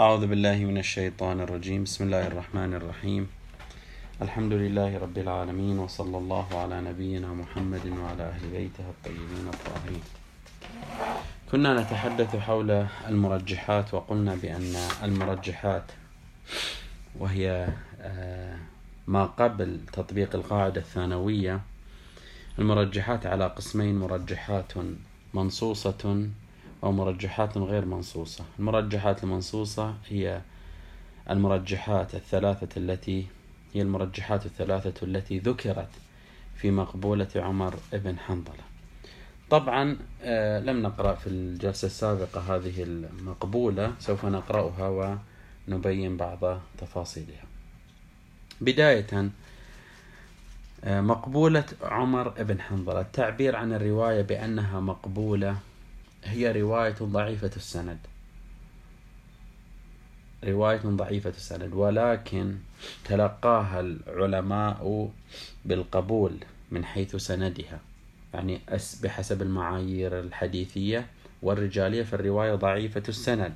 أعوذ بالله من الشيطان الرجيم. بسم الله الرحمن الرحيم. الحمد لله رب العالمين وصلى الله على نبينا محمد وعلى أهل بيته الطيبين الطاهرين. كنا نتحدث حول المرجحات وقلنا بأن المرجحات وهي آه، ما قبل تطبيق القاعدة الثانوية المرجحات على قسمين مرجحات منصوصة ومرجحات غير منصوصة. المرجحات المنصوصة هي المرجحات الثلاثة التي هي المرجحات الثلاثة التي ذكرت في مقبولة عمر بن حنظلة. طبعا آه، لم نقرأ في الجلسة السابقة هذه المقبولة سوف نقرأها ونبين بعض تفاصيلها. بداية آه، مقبولة عمر بن حنظلة. التعبير عن الرواية بأنها مقبولة هي رواية ضعيفة السند. رواية ضعيفة السند ولكن تلقاها العلماء بالقبول من حيث سندها. يعني بحسب المعايير الحديثية والرجالية فالرواية ضعيفة السند.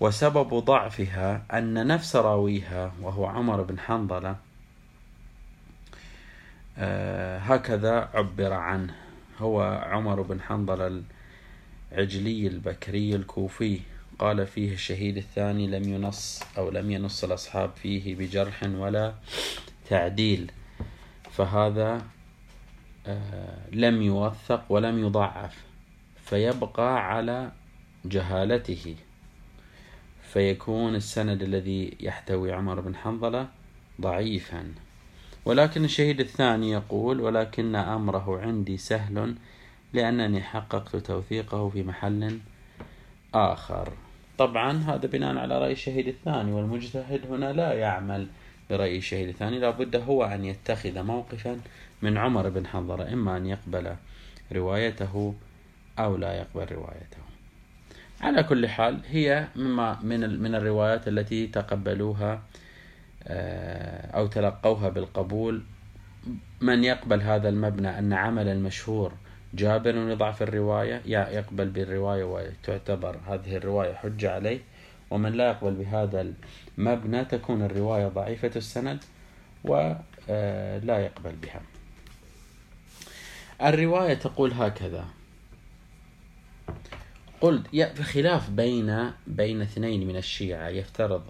وسبب ضعفها أن نفس راويها وهو عمر بن حنظلة آه، هكذا عبر عنه. هو عمر بن حنظلة عجلي البكري الكوفي. قال فيه الشهيد الثاني لم ينص أو لم ينص الأصحاب فيه بجرح ولا تعديل. فهذا آه، لم يوثق ولم يضعف فيبقى على جهالته. فيكون السند الذي يحتوي عمر بن حنظلة ضعيفا. ولكن الشهيد الثاني يقول ولكن أمره عندي سهل لأنني حققت توثيقه في محل آخر. طبعا هذا بناء على رأي الشهيد الثاني والمجتهد هنا لا يعمل برأي الشهيد الثاني. لابد هو أن يتخذ موقفا من عمر بن حنظلة إما أن يقبل روايته أو لا يقبل روايته. على كل حال هي مما من من الروايات التي تقبلوها آه، أو تلقوها بالقبول. من يقبل هذا المبنى أن عمل المشهور جابر يضعف الرواية يقبل بالرواية وتعتبر هذه الرواية حجة عليه ومن لا يقبل بهذا المبنى تكون الرواية ضعيفة السند ولا آه، يقبل بها. الرواية تقول هكذا. قلت في خلاف بين بين اثنين من الشيعة يفترض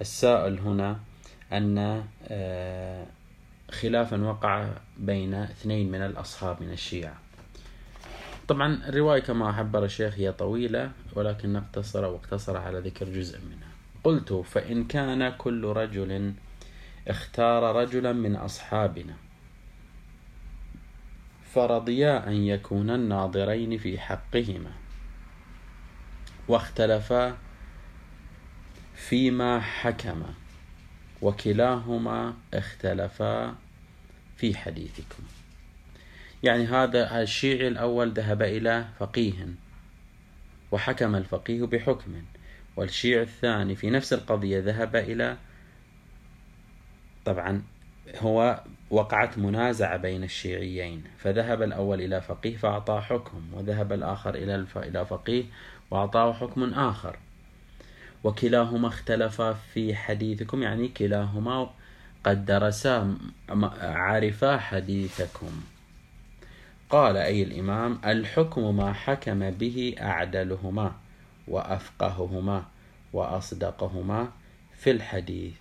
السائل هنا أن آه، خلافا وقع بين اثنين من الأصحاب من الشيعة. طبعا الرواية كما عبر الشيخ هي طويلة ولكن نقتصر واقتصر على ذكر جزء منها. قلت فإن كان كل رجل اختار رجلا من أصحابنا فرضيا أن يكونا الناظرين في حقهما واختلفا فيما حكما وكلاهما اختلفا في حديثكم. يعني هذا الشيعي الأول ذهب إلى فقيه وحكم الفقيه بحكم والشيعي الثاني في نفس القضية ذهب إلى طبعا هو وقعت منازعة بين الشيعيين فذهب الأول إلى فقيه فأعطاه حكم وذهب الآخر إلى إلى فقيه وأعطاه حكم آخر. وكلاهما اختلفا في حديثكم يعني كلاهما قد درسا عرفا حديثكم. قال أي الإمام الحكم ما حكم به أعدلهما وأفقههما وأصدقهما في الحديث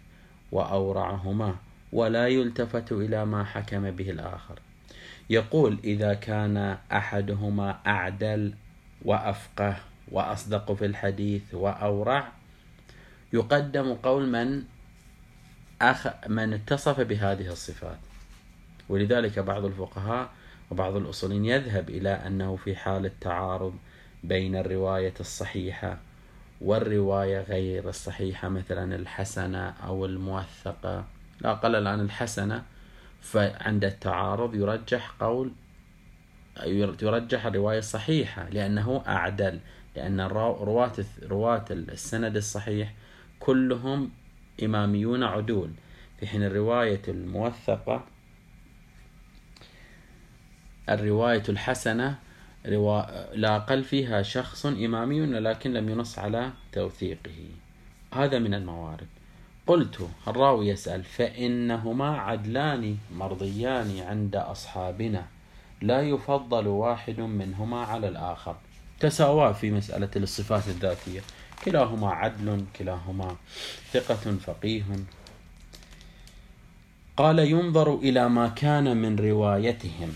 وأورعهما ولا يلتفت إلى ما حكم به الآخر. يقول إذا كان أحدهما أعدل وأفقه وأصدق في الحديث وأورع يقدم قول من أخ من اتصف بهذه الصفات. ولذلك بعض الفقهاء وبعض الأصولين يذهب إلى أنه في حال التعارض بين الرواية الصحيحة والرواية غير الصحيحة مثلا الحسنة أو الموثقة. لا أقل الآن الحسنة فعند التعارض يرجح قول يرجح الرواية الصحيحة لأنه أعدل لأن رواة رواة السند الصحيح كلهم إماميون عدول. في حين الرواية الموثقة الرواية الحسنة روا... لا أقل فيها شخص إمامي لكن لم ينص على توثيقه. هذا من الموارد. قلت الراوي يسأل فإنهما عدلان مرضيان عند أصحابنا. لا يفضل واحد منهما على الآخر. تساوى في مسألة الصفات الذاتية. كلاهما عدل كلاهما ثقة فقيه. قال ينظر إلى ما كان من روايتهم.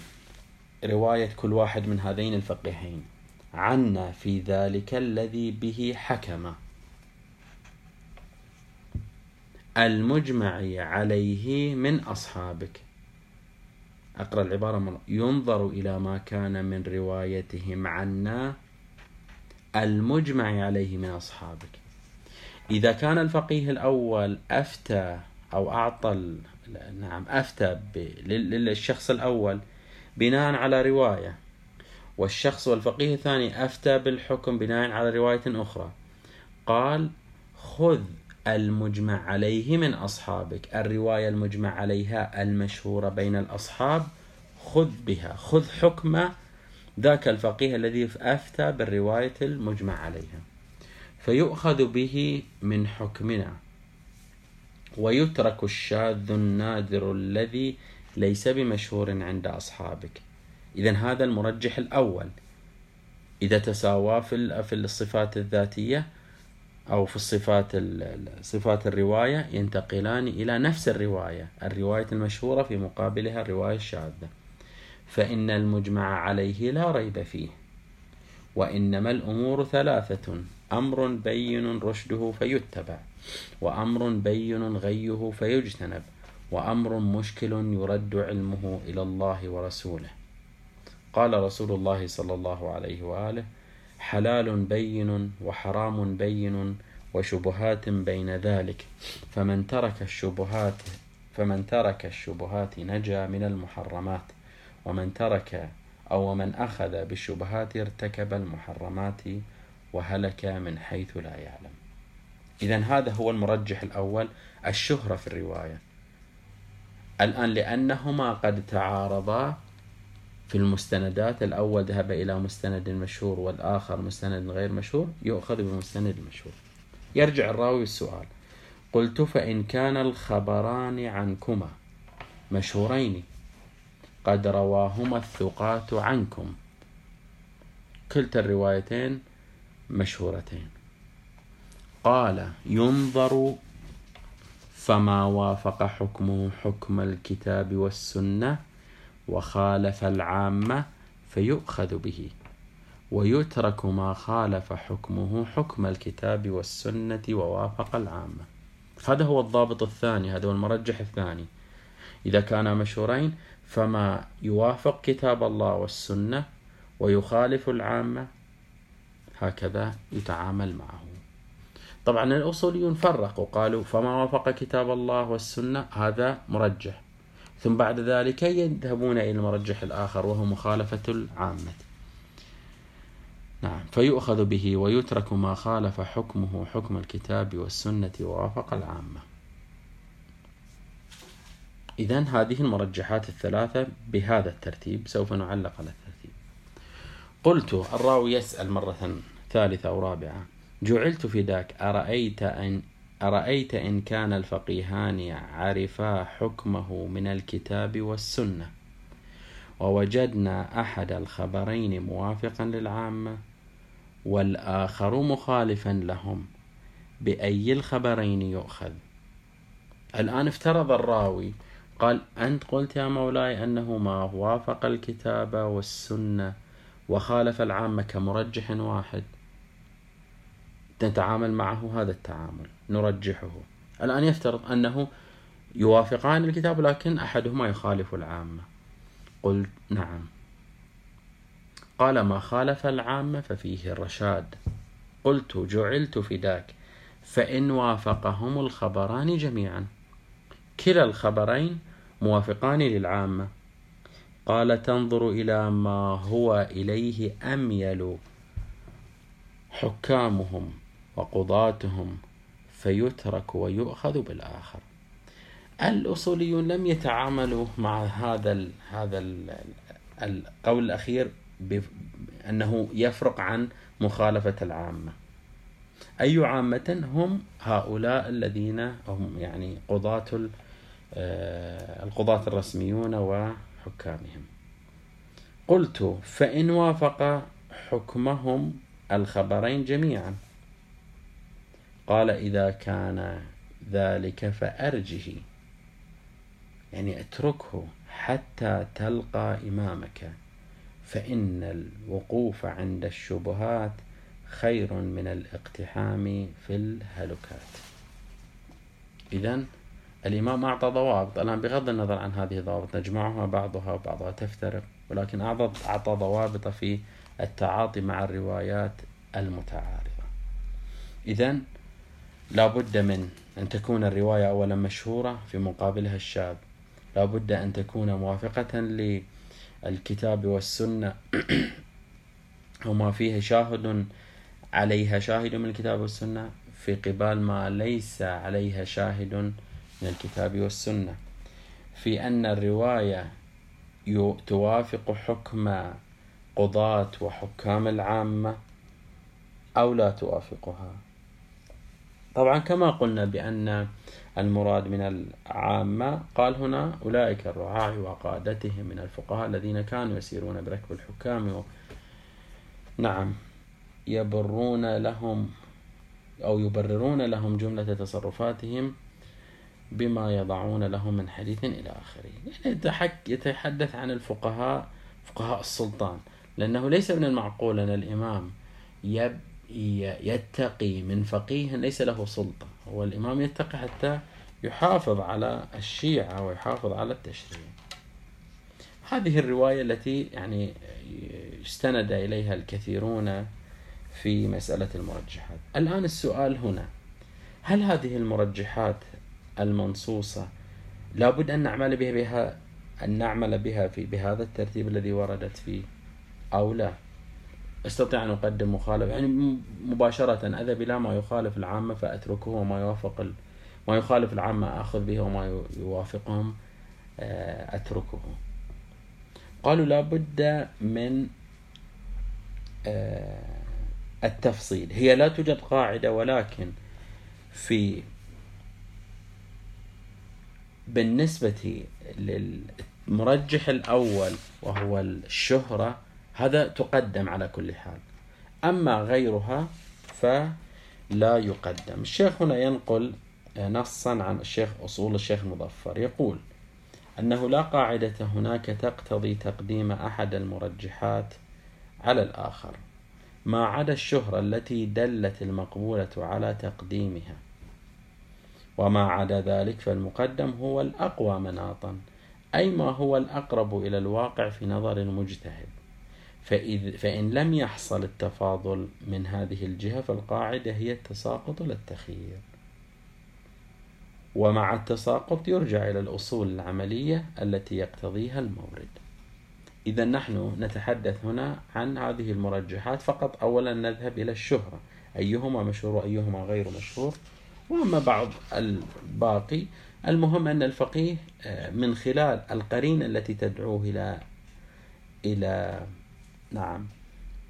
رواية كل واحد من هذين الفقيهين. عنا في ذلك الذي به حكم. المجمع عليه من أصحابك. أقرأ العبارة مرة. ينظر إلى ما كان من روايتهم عنا. المجمع عليه من أصحابك. إذا كان الفقيه الأول أفتى أو أعطى نعم أفتى للشخص الأول بناء على رواية. والشخص والفقيه الثاني أفتى بالحكم بناء على رواية أخرى. قال خذ المجمع عليه من أصحابك. الرواية المجمع عليها المشهورة بين الأصحاب خذ بها خذ حكم ذاك الفقيه الذي أفتى بالرواية المجمع عليها. فيؤخذ به من حكمنا. ويترك الشاذ النادر الذي ليس بمشهور عند أصحابك. إذا هذا المرجح الأول. إذا تساوى في الصفات الذاتية أو في الصفات صفات الرواية ينتقلان إلى نفس الرواية الرواية المشهورة في مقابلها الرواية الشاذة. فإن المجمع عليه لا ريب فيه. وإنما الأمور ثلاثة. أمر بين رشده فيتبع وأمر بين غيه فيجتنب. وأمر مشكل يرد علمه إلى الله ورسوله. قال رسول الله صلى الله عليه وآله حلال بين وحرام بين وشبهات بين ذلك فمن ترك الشبهات فمن ترك الشبهات نجا من المحرمات ومن ترك أو من أخذ بالشبهات ارتكب المحرمات وهلك من حيث لا يعلم. إذا هذا هو المرجح الأول الشهرة في الرواية. الآن لأنهما قد تعارضا في المستندات. الأول ذهب إلى مستند مشهور والآخر مستند غير مشهور يؤخذ بمستند المشهور يرجع الراوي السؤال. قلت فإن كان الخبران عنكما مشهورين قد رواهما الثقات عنكم. كلتا الروايتين مشهورتين. قال ينظر فما وافق حكمه حكم الكتاب والسنة وخالف العامة فيؤخذ به. ويترك ما خالف حكمه حكم الكتاب والسنة ووافق العامة. هذا هو الضابط الثاني هذا هو المرجح الثاني. إذا كانا مشهورين فما يوافق كتاب الله والسنة ويخالف العامة هكذا يتعامل معه. طبعا الأصوليون فرقوا قالوا فما وافق كتاب الله والسنة هذا مرجح. ثم بعد ذلك يذهبون إلى المرجح الآخر وهو مخالفة العامة. نعم فيؤخذ به ويترك ما خالف حكمه حكم الكتاب والسنة ووافق العامة. إذا هذه المرجحات الثلاثة بهذا الترتيب سوف نعلق على الترتيب. قلت الراوي يسأل مرة ثالثة أو رابعة. جعلت في ذاك أرأيت أن أرأيت إن كان الفقيهان عرفا حكمه من الكتاب والسنة. ووجدنا أحد الخبرين موافقا للعامة والآخر مخالفا لهم بأي الخبرين يؤخذ؟ الآن افترض الراوي قال أنت قلت يا مولاي أنه ما وافق الكتاب والسنة وخالف العامة كمرجح واحد. نتعامل معه هذا التعامل نرجحه. الآن يفترض أنه يوافقان الكتاب لكن أحدهما يخالف العامة. قلت نعم. قال ما خالف العامة ففيه الرشاد. قلت جعلت فداك. فإن وافقهم الخبران جميعا. كلا الخبرين موافقان للعامة. قال تنظر إلى ما هو إليه أميل حكامهم. وقضاتهم فيترك ويؤخذ بالآخر. الأصوليون لم يتعاملوا مع هذا ال هذا ال القول الأخير بأنه يفرق عن مخالفة العامة. أي عامة هم هؤلاء الذين هم يعني قضاة آه، القضاة الرسميون وحكامهم. قلت فإن وافق حكمهم الخبرين جميعا قال إذا كان ذلك فأرجه. يعني اتركه حتى تلقى إمامك. فإن الوقوف عند الشبهات خير من الاقتحام في الهلكات. إذا الإمام أعطى ضوابط. الآن بغض النظر عن هذه الضوابط نجمعها بعضها وبعضها تفترق ولكن أعطى ضوابط في التعاطي مع الروايات المتعارضة. إذا لا بد من أن تكون الرواية أولا مشهورة في مقابلها الشاذ. لا بد أن تكون موافقة للكتاب والسنة. وما فيه شاهد عليها شاهد من الكتاب والسنة في قبال ما ليس عليها شاهد من الكتاب والسنة. في أن الرواية توافق حكم قضاة وحكام العامة أو لا توافقها. طبعا كما قلنا بأن المراد من العامة قال هنا أولئك الرعاع وقادتهم من الفقهاء الذين كانوا يسيرون بركب الحكام و... نعم يبرون لهم أو يبررون لهم جملة تصرفاتهم بما يضعون لهم من حديث إلى آخره. يعني يتحدث عن الفقهاء فقهاء السلطان لأنه ليس من المعقول أن الإمام يب يتقي من فقيه ليس له سلطة. هو الإمام يتقي حتى يحافظ على الشيعة ويحافظ على التشريع. هذه الرواية التي يعني استند إليها الكثيرون في مسألة المرجحات. الآن السؤال هنا. هل هذه المرجحات المنصوصة لابد أن نعمل بها, بها أن نعمل بها في بهذا الترتيب الذي وردت فيه أو لا؟ أستطيع أن أقدم مخالف يعني مباشرة أذهب إلى ما يخالف العامة فأتركه وما يوافق ال... ما يخالف العامة أخذ به وما يوافقهم آه، أتركه. قالوا لا بد من آه، التفصيل. هي لا توجد قاعدة ولكن في بالنسبة للمرجح الأول وهو الشهرة هذا تقدم على كل حال. أما غيرها فلا يقدم. الشيخ هنا ينقل نصا عن الشيخ أصول الشيخ المظفر. يقول أنه لا قاعدة هناك تقتضي تقديم أحد المرجحات على الآخر. ما عدا الشهرة التي دلت المقبولة على تقديمها. وما عدا ذلك فالمقدم هو الأقوى مناطا أي ما هو الأقرب إلى الواقع في نظر المجتهد. فإن لم يحصل التفاضل من هذه الجهة فالقاعدة هي التساقط للتخيير ومع التساقط يرجع إلى الأصول العملية التي يقتضيها المورد. إذا نحن نتحدث هنا عن هذه المرجحات فقط أولا نذهب إلى الشهرة. أيهما مشهور وأيهما غير مشهور؟ وأما بعض الباقي المهم أن الفقيه آه، من خلال القرينة التي تدعوه إلى إلى نعم.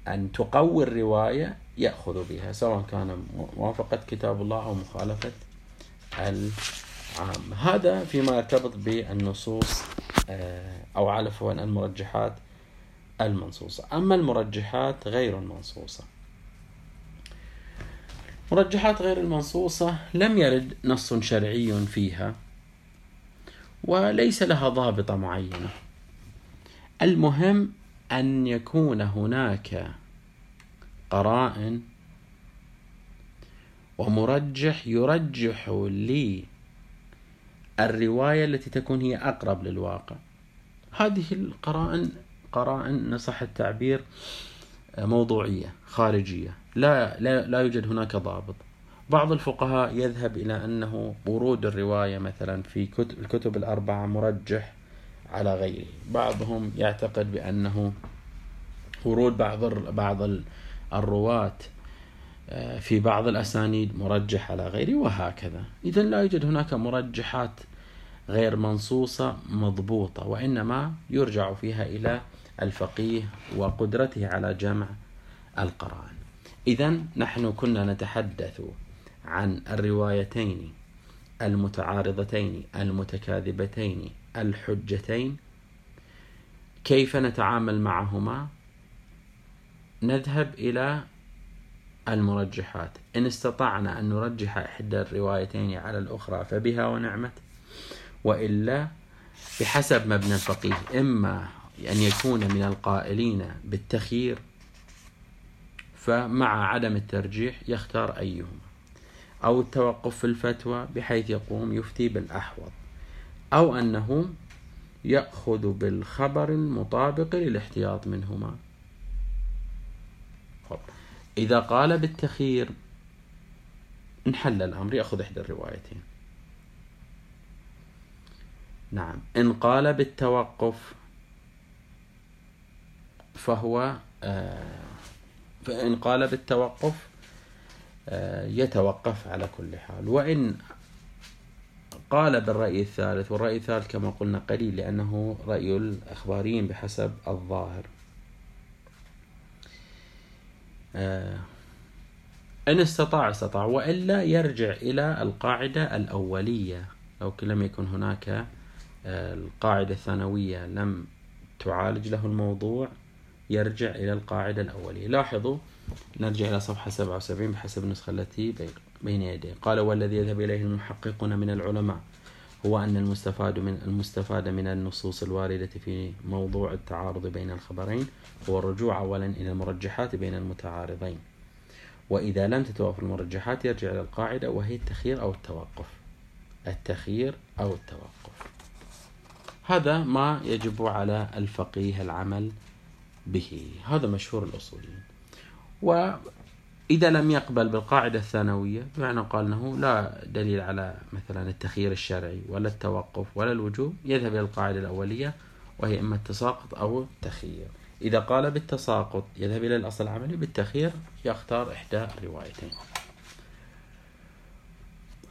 أن تقوي الرواية يأخذ بها سواء كان موافقة كتاب الله أو مخالفة العام. هذا فيما يرتبط بالنصوص آه، أو عفوا المرجحات المنصوصة. أما المرجحات غير المنصوصة. مرجحات غير المنصوصة لم يرد نص شرعي فيها وليس لها ضابطة معينة. المهم أن يكون هناك قرائن ومرجح يرجح لي الرواية التي تكون هي أقرب للواقع. هذه القرائن قرائن نصح التعبير موضوعية خارجية. لا, لا, لا يوجد هناك ضابط. بعض الفقهاء يذهب إلى أنه ورود الرواية مثلا في كتب الكتب الأربعة مرجح على غيره. بعضهم يعتقد بأنه ورود بعض بعض الرواة آه، في بعض الأسانيد مرجح على غيره وهكذا. إذا لا يوجد هناك مرجحات غير منصوصة مضبوطة وإنما يرجع فيها إلى الفقيه وقدرته على جمع القرائن. إذا نحن كنا نتحدث عن الروايتين المتعارضتين المتكاذبتين الحجتين كيف نتعامل معهما؟ نذهب إلى المرجحات. إن استطعنا أن نرجح إحدى الروايتين على الأخرى فبها ونعمت. وإلا بحسب مبنى الفقيه إما أن يكون من القائلين بالتخيير فمع عدم الترجيح يختار أيهما. أو التوقف في الفتوى بحيث يقوم يفتي بالأحوط. أو أنه يأخذ بالخبر المطابق للاحتياط منهما. إذا قال بالتخيير انحل الأمر يأخذ إحدى الروايتين. نعم. إن قال بالتوقف فهو آه فإن قال بالتوقف آه يتوقف على كل حال. وإن قال بالرأي الثالث والرأي الثالث كما قلنا قليل لأنه رأي الأخباريين بحسب الظاهر. آه، إن استطاع استطاع وإلا يرجع إلى القاعدة الأولية. لو لم يكن هناك آه، القاعدة الثانوية لم تعالج له الموضوع يرجع إلى القاعدة الأولية. لاحظوا نرجع إلى صفحة 77 بحسب النسخة التي بين يديه. قال والذي يذهب إليه المحققون من العلماء هو أن المستفاد من المستفاد من النصوص الواردة في موضوع التعارض بين الخبرين هو الرجوع أولا إلى المرجحات بين المتعارضين. وإذا لم تتوافر المرجحات يرجع إلى القاعدة وهي التخيير أو التوقف. التخيير أو التوقف. هذا ما يجب على الفقيه العمل به. هذا مشهور الأصوليين. إذا لم يقبل بالقاعدة الثانوية بمعنى قال أنه لا دليل على مثلا التخيير الشرعي ولا التوقف ولا الوجوب يذهب إلى القاعدة الأولية وهي إما التساقط أو التخيير. إذا قال بالتساقط يذهب إلى الأصل العملي بالتخيير يختار إحدى الروايتين.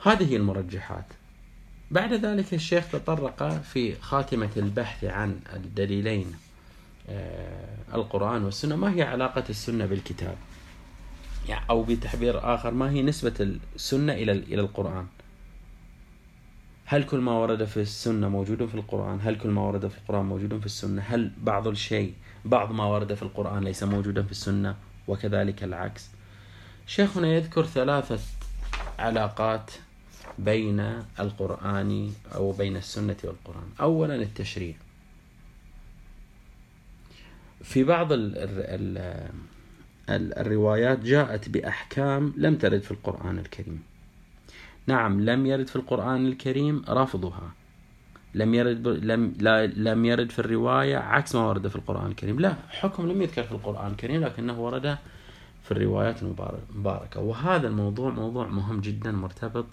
هذه المرجحات. بعد ذلك الشيخ تطرق في خاتمة البحث عن الدليلين آه، القرآن والسنة ما هي علاقة السنة بالكتاب؟ يعني أو بتعبير آخر ما هي نسبة السنة إلى إلى القرآن؟ هل كل ما ورد في السنة موجود في القرآن؟ هل كل ما ورد في القرآن موجود في السنة؟ هل بعض الشيء بعض ما ورد في القرآن ليس موجودا في السنة؟ وكذلك العكس. شيخنا يذكر ثلاثة علاقات بين القرآن أو بين السنة والقرآن. أولا التشريع. في بعض ال ال الروايات جاءت بأحكام لم ترد في القرآن الكريم. نعم لم يرد في القرآن الكريم رفضها. لم يرد لم لا لم يرد في الرواية عكس ما ورد في القرآن الكريم. لا حكم لم يذكر في القرآن الكريم لكنه ورد في الروايات المباركة. وهذا الموضوع موضوع مهم جدا مرتبط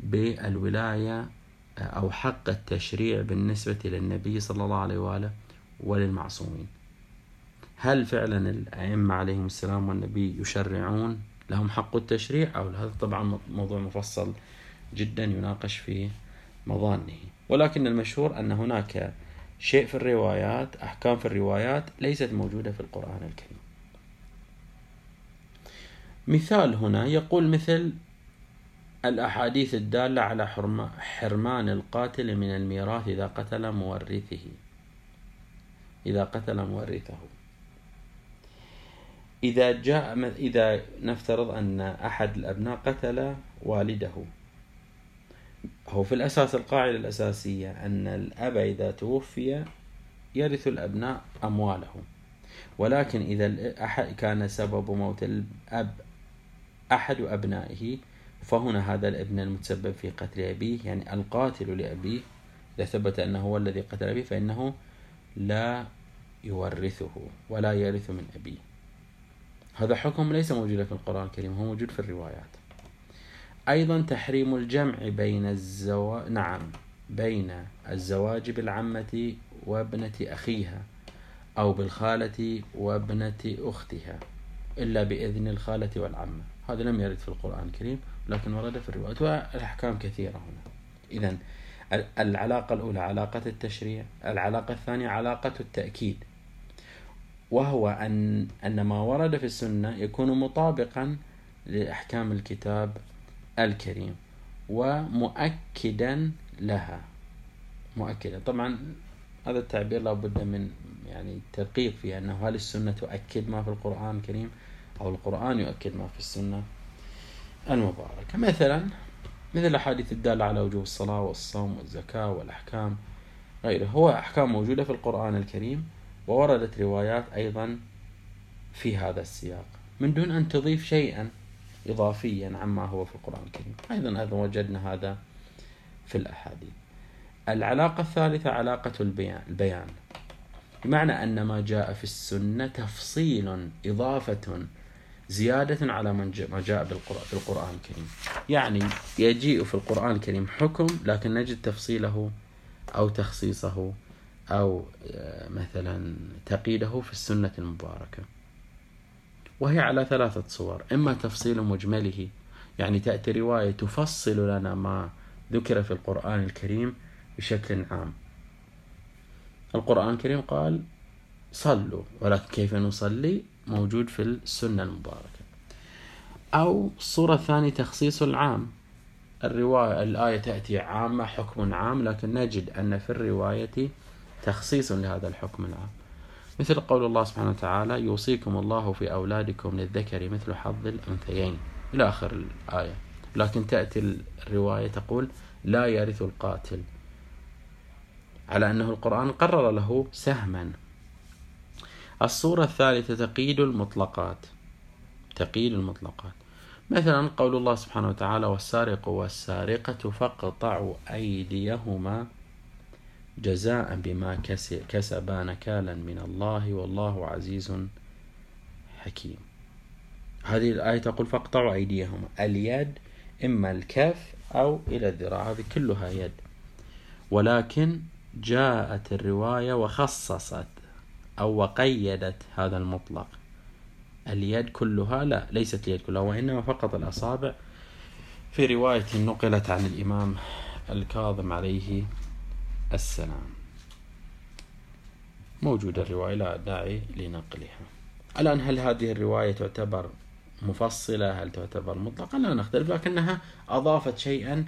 بالولاية أو حق التشريع بالنسبة للنبي صلى الله عليه وآله وللمعصومين. هل فعلا الأئمة عليهم السلام والنبي يشرعون لهم حق التشريع أو هذا طبعا موضوع مفصل جدا يناقش في مظانه. ولكن المشهور أن هناك شيء في الروايات أحكام في الروايات ليست موجودة في القرآن الكريم. مثال هنا يقول مثل الأحاديث الدالة على حرمان القاتل من الميراث إذا قتل مورثه. إذا قتل مورثه. إذا جاء إذا نفترض أن أحد الأبناء قتل والده. هو في الأساس القاعدة الأساسية أن الأب إذا توفي يرث الأبناء أموالهم. ولكن إذا أحد كان سبب موت الأب أحد أبنائه فهنا هذا الابن المتسبب في قتل أبيه يعني القاتل لأبيه إذا ثبت أنه هو الذي قتل أبيه فإنه لا يورثه ولا يرث من أبيه. هذا حكم ليس موجودا في القرآن الكريم هو موجود في الروايات. أيضا تحريم الجمع بين الزوا... نعم بين الزواج بالعمة وابنة أخيها أو بالخالة وابنة أختها إلا بإذن الخالة والعمة. هذا لم يرد في القرآن الكريم لكن ورد في الروايات والأحكام كثيرة هنا. إذا العلاقة الأولى علاقة التشريع العلاقة الثانية علاقة التأكيد. وهو أن أن ما ورد في السنة يكون مطابقا لأحكام الكتاب الكريم ومؤكدا لها. مؤكدا. طبعا هذا التعبير لابد من يعني تدقيق فيه أنه هل السنة تؤكد ما في القرآن الكريم أو القرآن يؤكد ما في السنة المباركة. مثلا مثل الأحاديث الدالة على وجوب الصلاة والصوم والزكاة والأحكام غيره هو أحكام موجودة في القرآن الكريم ووردت روايات أيضا في هذا السياق من دون أن تضيف شيئا إضافيا عما هو في القرآن الكريم. أيضا أيضا وجدنا هذا في الأحاديث. العلاقة الثالثة علاقة البيان, البيان. بمعنى أن ما جاء في السنة تفصيل إضافة زيادة على ما جاء في القرآن الكريم. يعني يجيء في القرآن الكريم حكم لكن نجد تفصيله أو تخصيصه أو آه، مثلا تقييده في السنة المباركة. وهي على ثلاثة صور إما تفصيل مجمله يعني تأتي رواية تفصل لنا ما ذكر في القرآن الكريم بشكل عام. القرآن الكريم قال صلوا ولكن كيف نصلي؟ موجود في السنة المباركة. أو الصورة الثانية تخصيص العام. الرواية الآية تأتي عامة حكم عام لكن نجد أن في الرواية تخصيص لهذا الحكم العام. مثل قول الله سبحانه وتعالى يوصيكم الله في أولادكم للذكر مثل حظ الأنثيين. إلى آخر الآية. لكن تأتي الرواية تقول لا يرث القاتل. على أنه القرآن قرر له سهما. الصورة الثالثة تقييد المطلقات. تقييد المطلقات. مثلا قول الله سبحانه وتعالى والسارق والسارقة فاقطعوا أيديهما جزاء بما كسبا نكالا من الله والله عزيز حكيم. هذه الآية تقول فاقطعوا أيديهما اليد إما الكف أو إلى الذراع هذه كلها يد. ولكن جاءت الرواية وخصصت أو وقيدت هذا المطلق. اليد كلها لا ليست اليد كلها وإنما فقط الأصابع. في رواية نقلت عن الإمام الكاظم عليه السلام. موجودة الرواية لا داعي لنقلها. الآن هل هذه الرواية تعتبر مفصلة؟ هل تعتبر مطلقة؟ لا نختلف لكنها أضافت شيئا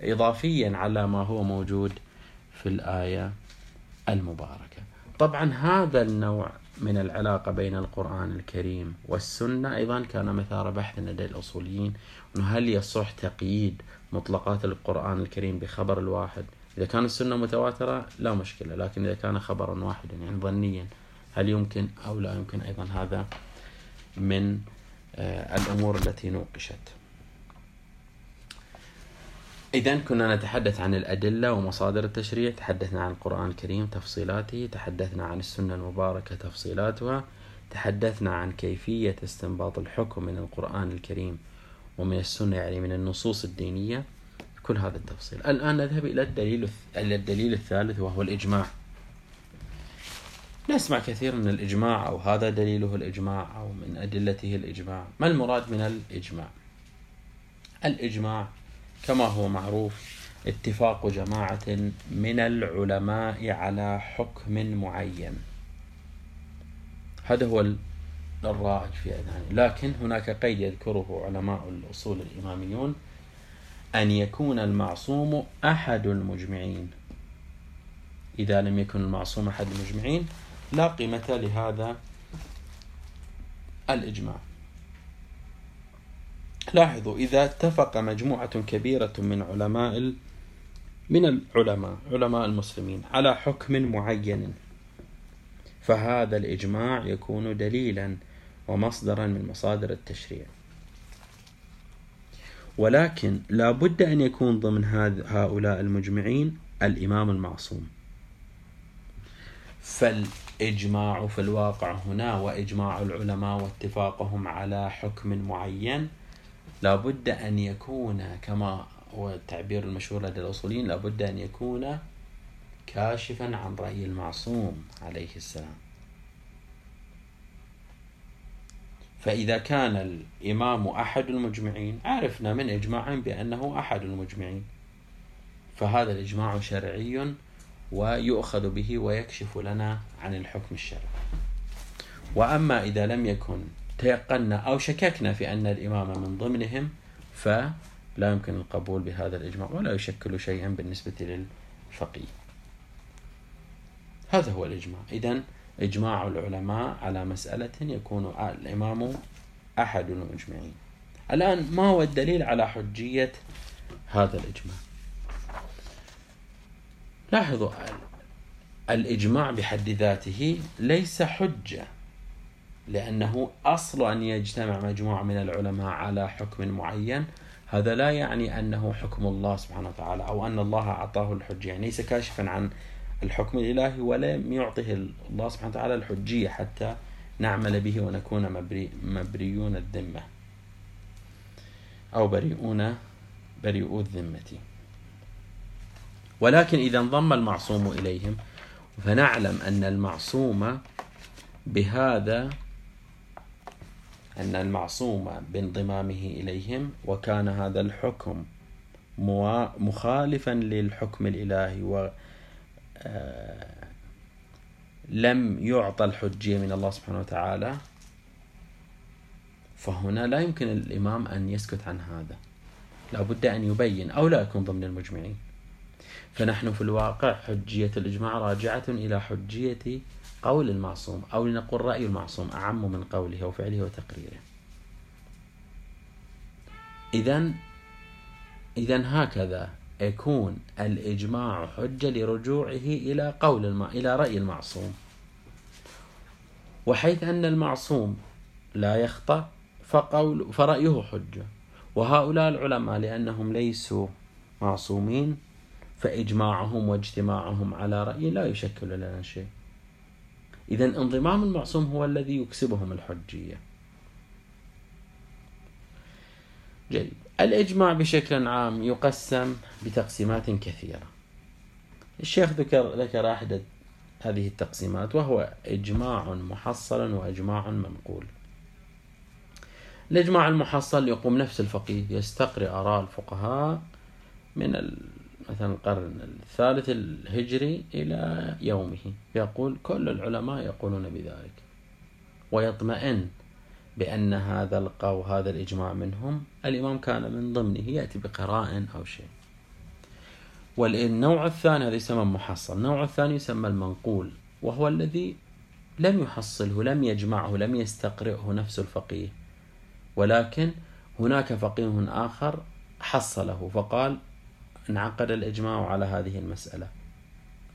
إضافيا على ما هو موجود في الآية المباركة. طبعا هذا النوع من العلاقة بين القرآن الكريم والسنة أيضا كان مثار بحث لدى الأصوليين أنه هل يصح تقييد مطلقات القرآن الكريم بخبر الواحد إذا كان السنة متواترة لا مشكلة لكن إذا كان خبرا واحدا يعني ظنيا هل يمكن أو لا يمكن أيضا هذا من آه، الأمور التي نوقشت؟ إذا كنا نتحدث عن الأدلة ومصادر التشريع تحدثنا عن القرآن الكريم تفصيلاته تحدثنا عن السنة المباركة تفصيلاتها تحدثنا عن كيفية استنباط الحكم من القرآن الكريم ومن السنة يعني من النصوص الدينية. كل هذا التفصيل. الآن نذهب إلى الدليل إلى الدليل الثالث وهو الإجماع. نسمع كثير من الإجماع أو هذا دليله الإجماع أو من أدلته الإجماع. ما المراد من الإجماع؟ الإجماع كما هو معروف اتفاق جماعة من العلماء على حكم معين. هذا هو الرائج في أذهاني. لكن هناك قيد يذكره علماء الأصول الإماميون أن يكون المعصوم أحد المجمعين. إذا لم يكن المعصوم أحد المجمعين لا قيمة لهذا الإجماع. لاحظوا إذا اتفق مجموعة كبيرة من علماء من العلماء علماء المسلمين على حكم معين فهذا الإجماع يكون دليلا ومصدرا من مصادر التشريع. ولكن لا بد أن يكون ضمن هؤلاء المجمعين الإمام المعصوم. فالإجماع في الواقع هنا وإجماع العلماء واتفاقهم على حكم معين لا بد أن يكون كما هو التعبير المشهور لدى الأصوليين لا بد أن يكون كاشفا عن رأي المعصوم عليه السلام. فإذا كان الإمام أحد المجمعين عرفنا من إجماع بأنه أحد المجمعين. فهذا الإجماع شرعي ويؤخذ به ويكشف لنا عن الحكم الشرعي. وأما إذا لم يكن تيقنا أو شككنا في أن الإمام من ضمنهم فلا يمكن القبول بهذا الإجماع ولا يشكل شيئا بالنسبة للفقيه. هذا هو الإجماع. إذا إجماع العلماء على مسألة يكون الإمام أحد المجمعين. الآن ما هو الدليل على حجية هذا الإجماع؟ لاحظوا الإجماع بحد ذاته ليس حجة لأنه أصل أن يجتمع مجموعة من العلماء على حكم معين. هذا لا يعني أنه حكم الله سبحانه وتعالى أو أن الله أعطاه الحجة. يعني ليس كاشفا عن الحكم الإلهي ولم يعطه الله سبحانه وتعالى الحجية حتى نعمل به ونكون مبري مبريون الذمة. أو بريئون بريئو الذمة. ولكن إذا انضم المعصوم إليهم فنعلم أن المعصوم بهذا أن المعصوم بانضمامه إليهم وكان هذا الحكم مخالفا للحكم الإلهي و لم يعطى الحجية من الله سبحانه وتعالى فهنا لا يمكن الإمام أن يسكت عن هذا. لا بد أن يبين أو لا يكون ضمن المجمعين. فنحن في الواقع حجية الإجماع راجعة إلى حجية قول المعصوم أو لنقول رأي المعصوم أعم من قوله وفعله وتقريره. إذا إذا هكذا يكون الإجماع حجة لرجوعه إلى قول الم... إلى رأي المعصوم. وحيث أن المعصوم لا يخطأ فقول فرأيه حجة. وهؤلاء العلماء لأنهم ليسوا معصومين فإجماعهم واجتماعهم على رأي لا يشكل لنا شيء. إذا انضمام المعصوم هو الذي يكسبهم الحجية. جيد. الإجماع بشكل عام يقسم بتقسيمات كثيرة. الشيخ ذكر ذكر أحد هذه التقسيمات وهو إجماع محصل وإجماع منقول. الإجماع المحصل يقوم نفس الفقيه يستقري آراء الفقهاء من مثلا القرن الثالث الهجري إلى يومه. يقول كل العلماء يقولون بذلك ويطمئن بأن هذا القول هذا الإجماع منهم الإمام كان من ضمنه يأتي بقراء أو شيء. والنوع الثاني هذا يسمى محصل. النوع الثاني يسمى المنقول وهو الذي لم يحصله لم يجمعه لم يستقرئه نفس الفقيه. ولكن هناك فقيه آخر حصله فقال انعقد الإجماع على هذه المسألة.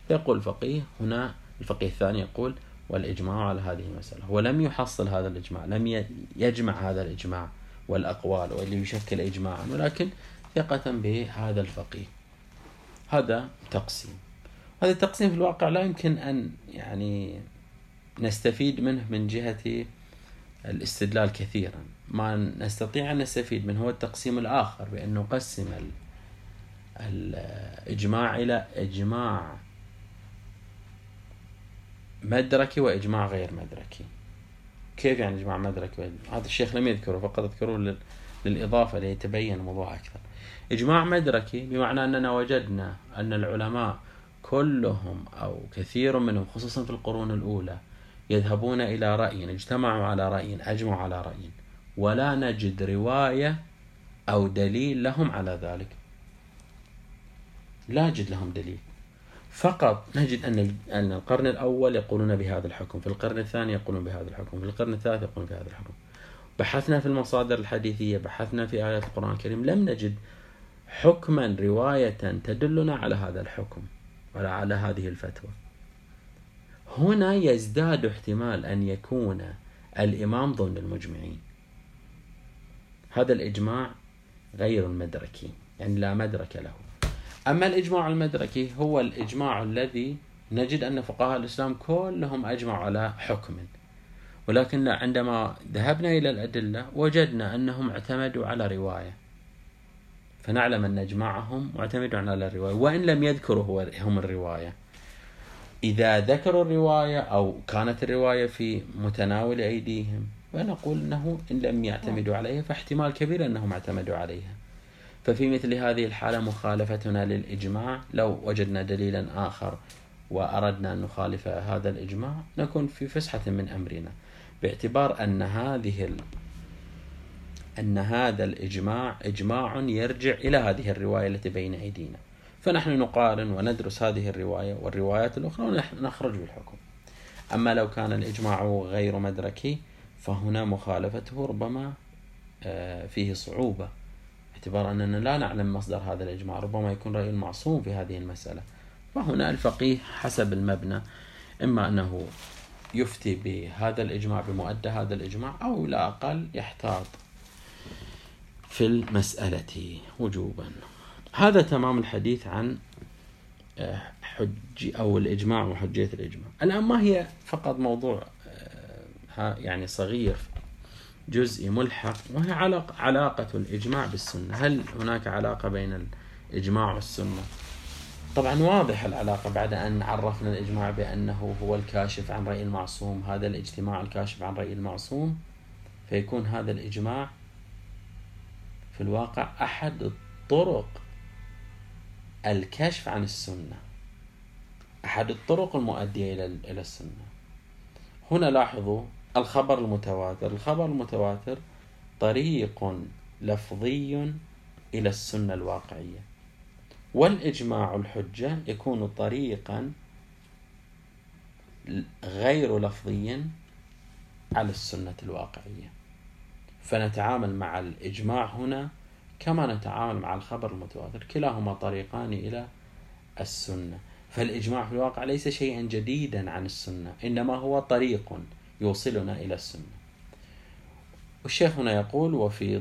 يقول الفقيه هنا الفقيه الثاني يقول والإجماع على هذه المسألة. هو لم يحصل هذا الإجماع لم يجمع هذا الإجماع والأقوال واللي يشكل إجماعا ولكن ثقة بهذا الفقيه. هذا تقسيم. هذا التقسيم في الواقع لا يمكن أن يعني نستفيد منه من جهة الاستدلال كثيرا. ما نستطيع أن نستفيد منه هو التقسيم الآخر بأن نقسم الإجماع إلى إجماع مدركي وإجماع غير مدركي. كيف يعني إجماع مدركي هذا الشيخ لم يذكره فقط أذكره للإضافة ليتبين الموضوع أكثر. إجماع مدركي بمعنى أننا وجدنا أن العلماء كلهم أو كثير منهم خصوصا في القرون الأولى يذهبون إلى رأي اجتمعوا على رأي أجمعوا على رأي. ولا نجد رواية أو دليل لهم على ذلك. لا نجد لهم دليل. فقط. نجد أن أن القرن الأول يقولون بهذا الحكم في القرن الثاني يقولون بهذا الحكم في القرن الثالث يقولون بهذا الحكم. بحثنا في المصادر الحديثية بحثنا في آيات القرآن الكريم لم نجد حكما رواية تدلنا على هذا الحكم ولا على هذه الفتوى. هنا يزداد احتمال أن يكون الإمام ضمن المجمعين. هذا الإجماع غير مدركي يعني لا مدرك له. أما الإجماع المدركي هو الإجماع الذي نجد أن فقهاء الإسلام كلهم أجمعوا على حكم. ولكن عندما ذهبنا إلى الأدلة وجدنا أنهم اعتمدوا على رواية. فنعلم أن إجماعهم معتمد على الرواية وإن لم يذكروا هم الرواية. إذا ذكروا الرواية أو كانت الرواية في متناول أيديهم فنقول أنه إن لم يعتمدوا عليها فاحتمال كبير أنهم اعتمدوا عليها. ففي مثل هذه الحالة مخالفتنا للإجماع. لو وجدنا دليلا آخر وأردنا أن نخالف هذا الإجماع نكون في فسحة من أمرنا. باعتبار أن هذه أن هذا الإجماع إجماع يرجع إلى هذه الرواية التي بين أيدينا. فنحن نقارن وندرس هذه الرواية والروايات الأخرى ونخرج بالحكم. أما لو كان الإجماع غير مدركي فهنا مخالفته ربما آه، فيه صعوبة. باعتبار أننا لا نعلم مصدر هذا الإجماع ربما يكون رأي المعصوم في هذه المسألة. فهنا الفقيه حسب المبنى إما أنه يفتي بهذا الإجماع بمؤدى هذا الإجماع أو لا أقل يحتاط في المسألة وجوبا. هذا تمام الحديث عن آه، حج أو الإجماع وحجية الإجماع. الآن ما هي فقط موضوع آه، يعني صغير جزئي ملحق وهي علاقة, علاقة الإجماع بالسنة. هل هناك علاقة بين الإجماع والسنة؟ طبعا واضح العلاقة بعد أن عرفنا الإجماع بأنه هو الكاشف عن رأي المعصوم. هذا الاجتماع الكاشف عن رأي المعصوم. فيكون هذا الإجماع في الواقع أحد الطرق الكشف عن السنة. أحد الطرق المؤدية إلى السنة. هنا لاحظوا الخبر المتواتر. الخبر المتواتر طريق لفظي إلى السنة الواقعية. والإجماع الحجة يكون طريقا غير لفظي على السنة الواقعية. فنتعامل مع الإجماع هنا كما نتعامل مع الخبر المتواتر. كلاهما طريقان إلى السنة. فالإجماع في الواقع ليس شيئا جديدا عن السنة إنما هو طريق يوصلنا إلى السنة والشيخ هنا يقول وفي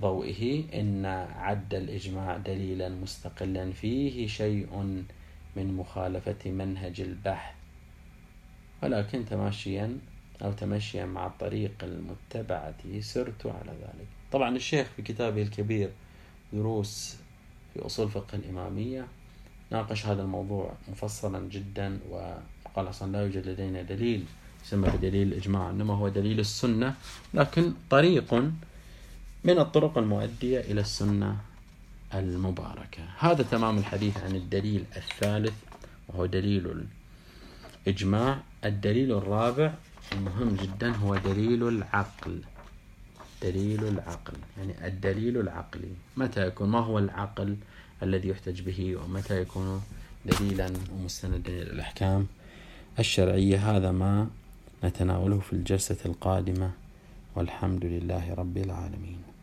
ضوئه إن عد الإجماع دليلا مستقلا فيه شيء من مخالفة منهج البحث. ولكن تماشيا أو تمشيا مع الطريق المتبعة سرت على ذلك. طبعا الشيخ في كتابه الكبير دروس في أصول فقه الإمامية ناقش هذا الموضوع مفصلا جدا وقال أصلا لا يوجد لدينا دليل يسمى بدليل الإجماع إنما هو دليل السنة لكن طريق من الطرق المؤدية إلى السنة المباركة. هذا تمام الحديث عن الدليل الثالث وهو دليل الإجماع. الدليل الرابع المهم جدا هو دليل العقل. دليل العقل يعني الدليل العقلي. متى يكون؟ ما هو العقل الذي يحتج به؟ ومتى يكون دليلا ومستندا إلى الأحكام الشرعية؟ هذا ما نتناوله في الجلسة القادمة والحمد لله رب العالمين.